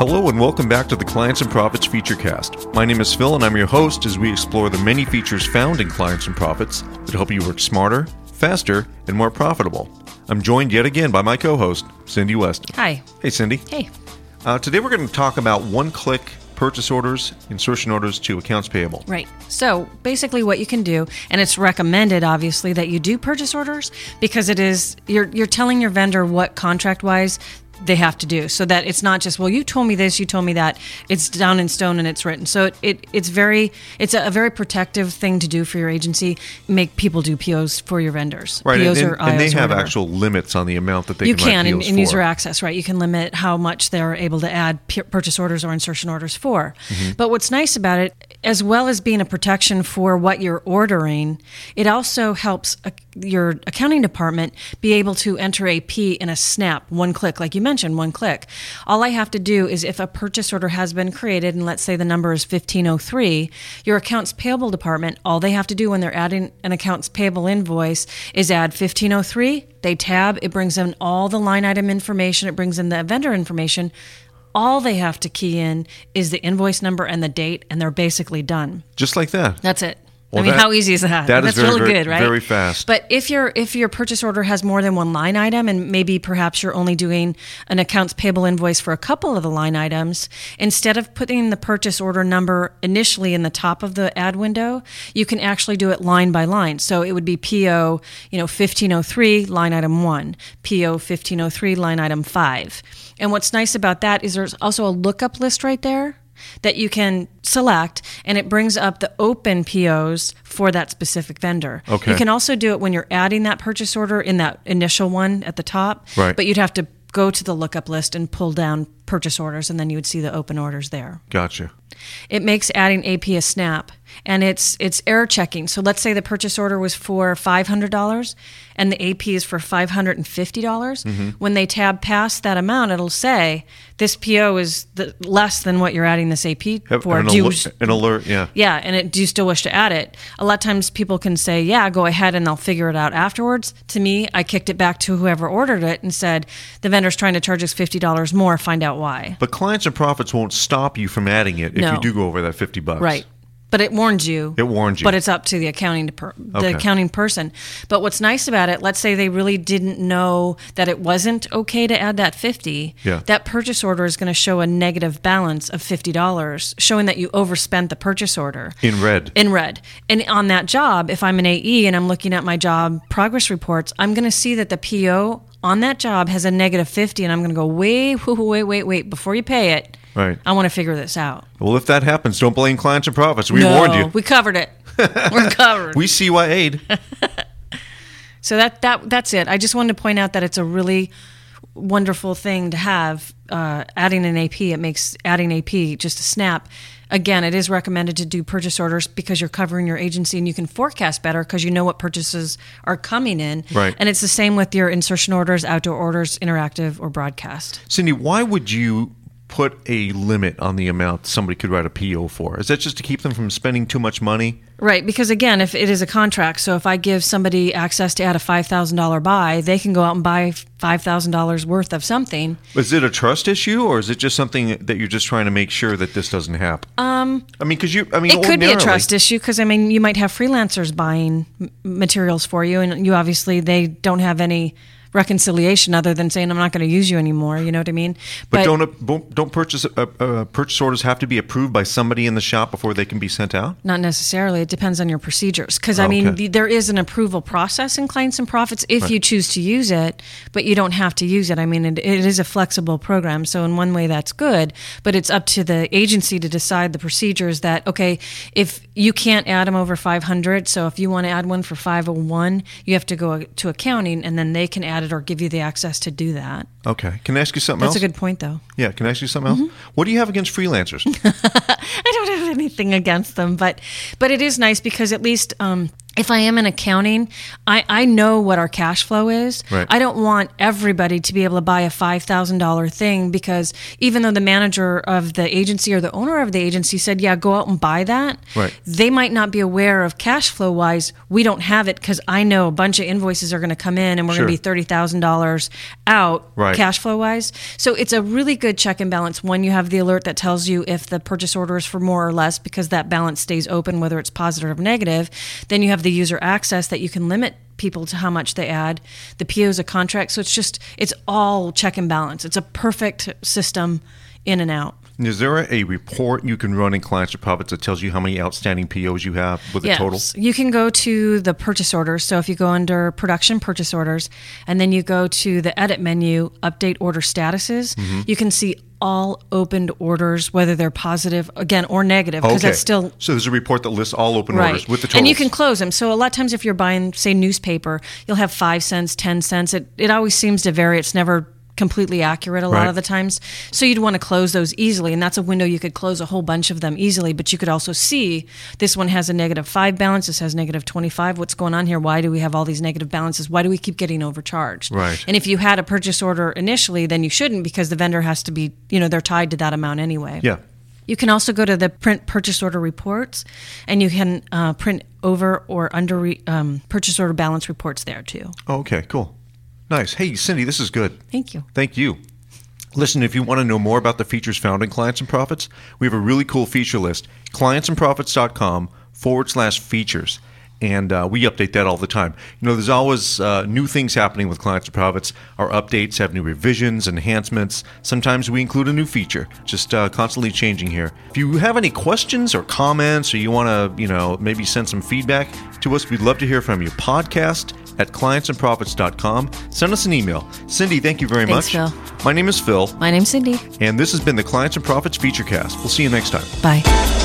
Hello and welcome back to the Clients and Profits Featurecast. My name is Phil and I'm your host as we explore the many features found in Clients and Profits that help you work smarter, faster, and more profitable. I'm joined yet again by my co host, Cindy West. Hi. Hey, Cindy. Hey. Uh, today we're going to talk about one click purchase orders, insertion orders to accounts payable. Right. So basically, what you can do, and it's recommended, obviously, that you do purchase orders because it is you're you're telling your vendor what contract wise they have to do. So that it's not just well you told me this you told me that. It's down in stone and it's written. So it, it it's very it's a, a very protective thing to do for your agency. Make people do pos for your vendors. Right, POs and, and, and they have actual limits on the amount that they you can, can in, in user access right. You can limit how much they're able to add pu- purchase orders or insertion orders for. Mm-hmm. but what's nice about it as well as being a protection for what you're ordering it also helps uh, your accounting department be able to enter ap in a snap one click. Like you mentioned one click. All i have to do is if a purchase order has been created and let's say the number is 1503 your accounts payable department all they have to do when they're adding an accounts payable invoice is add 1503 they tab it brings in all the line item information it brings in the vendor information. All they have to key in is the invoice number and the date and they're basically done. Just like that. that's it Well, I mean, that- how easy is that? that is That's very, really good, right? very fast. But if your if your purchase order has more than one line item, and maybe perhaps you're only doing an accounts payable invoice for a couple of the line items, instead of putting the purchase order number initially in the top of the ad window, you can actually do it line by line. So it would be PO, you know, 1503 line item one, PO 1503 line item five. And what's nice about that is there's also a lookup list right there that you can select and it brings up the open POs for that specific vendor. Okay. You can also do it when you're adding that purchase order in that initial one at the top. Right. But you'd have to go to the lookup list and pull down purchase orders and then you would see the open orders there. Gotcha. It makes adding AP a snap and it's it's error checking. So let's say the purchase order was for $500 and the AP is for $550. Mm-hmm. When they tab past that amount, it'll say this PO is the, less than what you're adding this AP Have- for. an, Do you- alert, an alert, yeah. yeah, and it, do you still wish to add it? A lot of times people can say, yeah, go ahead and they'll figure it out afterwards. To me, I kicked it back to whoever ordered it and said, the vendor's trying to charge us $50 more, find out why. But clients and profits won't stop you from adding it if No. you do go over that 50 bucks. Right. But it warns you. It warns you. But it's up to the accounting depar- the Okay. accounting person. But what's nice about it, let's say they really didn't know that it wasn't okay to add that 50. Yeah. That purchase order is going to show a negative balance of $50, showing that you overspent the purchase order. In red. in red. And on that job, if I'm an AE and I'm looking at my job progress reports, I'm going to see that the PO on that job has a negative 50 and I'm going to go, wait, wait, wait, wait, wait, before you pay it. Right. I want to figure this out. Well, if that happens, don't blame clients and profits. We no, warned you. We covered it. We're covered. We CYA'd. so that that that's it. I just wanted to point out that it's a really wonderful thing to have uh, adding an AP. It makes adding AP just a snap. Again, it is recommended to do purchase orders because you're covering your agency and you can forecast better because you know what purchases are coming in. Right. And it's the same with your insertion orders, outdoor orders, interactive, or broadcast. Cindy, why would you put a limit on the amount somebody could write a PO for? Is that just to keep them from spending too much money? Right, because again, if it is a contract, so if I give somebody access to add a five thousand dollar buy, they can go out and buy five thousand dollars worth of something. Is it a trust issue, or is it just something that you're just trying to make sure that this doesn't happen? Um, I mean, because you, I mean, It could be a trust issue because I mean, you might have freelancers buying materials for you, and you obviously they don't have any reconciliation other than saying I'm not going to use you anymore. You know what I mean? But, don't don't don't purchase uh, uh, purchase orders have to be approved by somebody in the shop before they can be sent out? Not necessarily. It depends on your procedures. Because, I mean, Okay. the, there is an approval process in Clients and Profits if you choose to use it, but you don't have to use it. I mean, it, it is a flexible program. So, in one way, that's good, but it's up to the agency to decide the procedures that, okay, if you can't add them over 500, so if you want to add one for 501, you have to go to accounting and then they can add it or give you the access to do that. Okay. Can I ask you something That's else? a good point, though. yeah. Can I ask you something else? What do you have against freelancers? I don't have anything against them, but but it is nice because at least um, if I am in accounting, I, I know what our cash flow is. Right. I don't want everybody to be able to buy a $5,000 thing because even though the manager of the agency or the owner of the agency said, yeah, go out and buy that, Right. they might not be aware of cash flow wise. We don't have it because I know a bunch of invoices are going to come in and we're Sure. going to be $30,000 out Right. cash flow wise. So it's a really good check and balance when you have the alert that tells you if the purchase order is for more or less because that balance stays open, whether it's positive or negative. Then you have the user access that you can limit people to how much they add. The PO is a contract. So it's just, it's all check and balance. It's a perfect system in and out. Is there a report you can run in Clients Profits that tells you how many outstanding POs you have with the total? You can go to the purchase orders. So if you go under production purchase orders and then you go to the edit menu, update order statuses, Mm-hmm. you can see all opened orders, whether they're positive again or negative, because okay. that's still so there's a report that lists all open right. orders with the totals. and you can close them. So a lot of times if you're buying, say, newspaper, you'll have five cents, ten cents. It it always seems to vary. It's never completely accurate a lot Right. of the times. So you'd want to close those easily, and that's a window you could close a whole bunch of them easily. But you could also see this one has a negative five balance. This has negative twenty five. What's going on here? Why do we have all these negative balances? Why do we keep getting overcharged? Right. And if you had a purchase order initially, then you shouldn't because the vendor has to be, you know, they're tied to that amount anyway. Yeah. You can also go to the print purchase order reports, and you can uh, print over or under re- um, purchase order balance reports there too. Oh, okay, cool. Nice. Hey, Cindy, this is good. Thank you. Thank you. Listen, if you want to know more about the features found in Clients and Profits, we have a really cool feature list clientsandprofits.com forward slash features. And uh, we update that all the time. You know, there's always uh, new things happening with Clients and Profits. Our updates have new revisions, enhancements. Sometimes we include a new feature, just uh, constantly changing here. If you have any questions or comments, or you want to, you know, maybe send some feedback to us, we'd love to hear from you. Podcast at clientsandprofits.com. Send us an email. Cindy, thank you very Thanks, much. Phil. My name is Phil, My name's Cindy. and this has been the Clients and Profits Featurecast. We'll see you next time. Bye.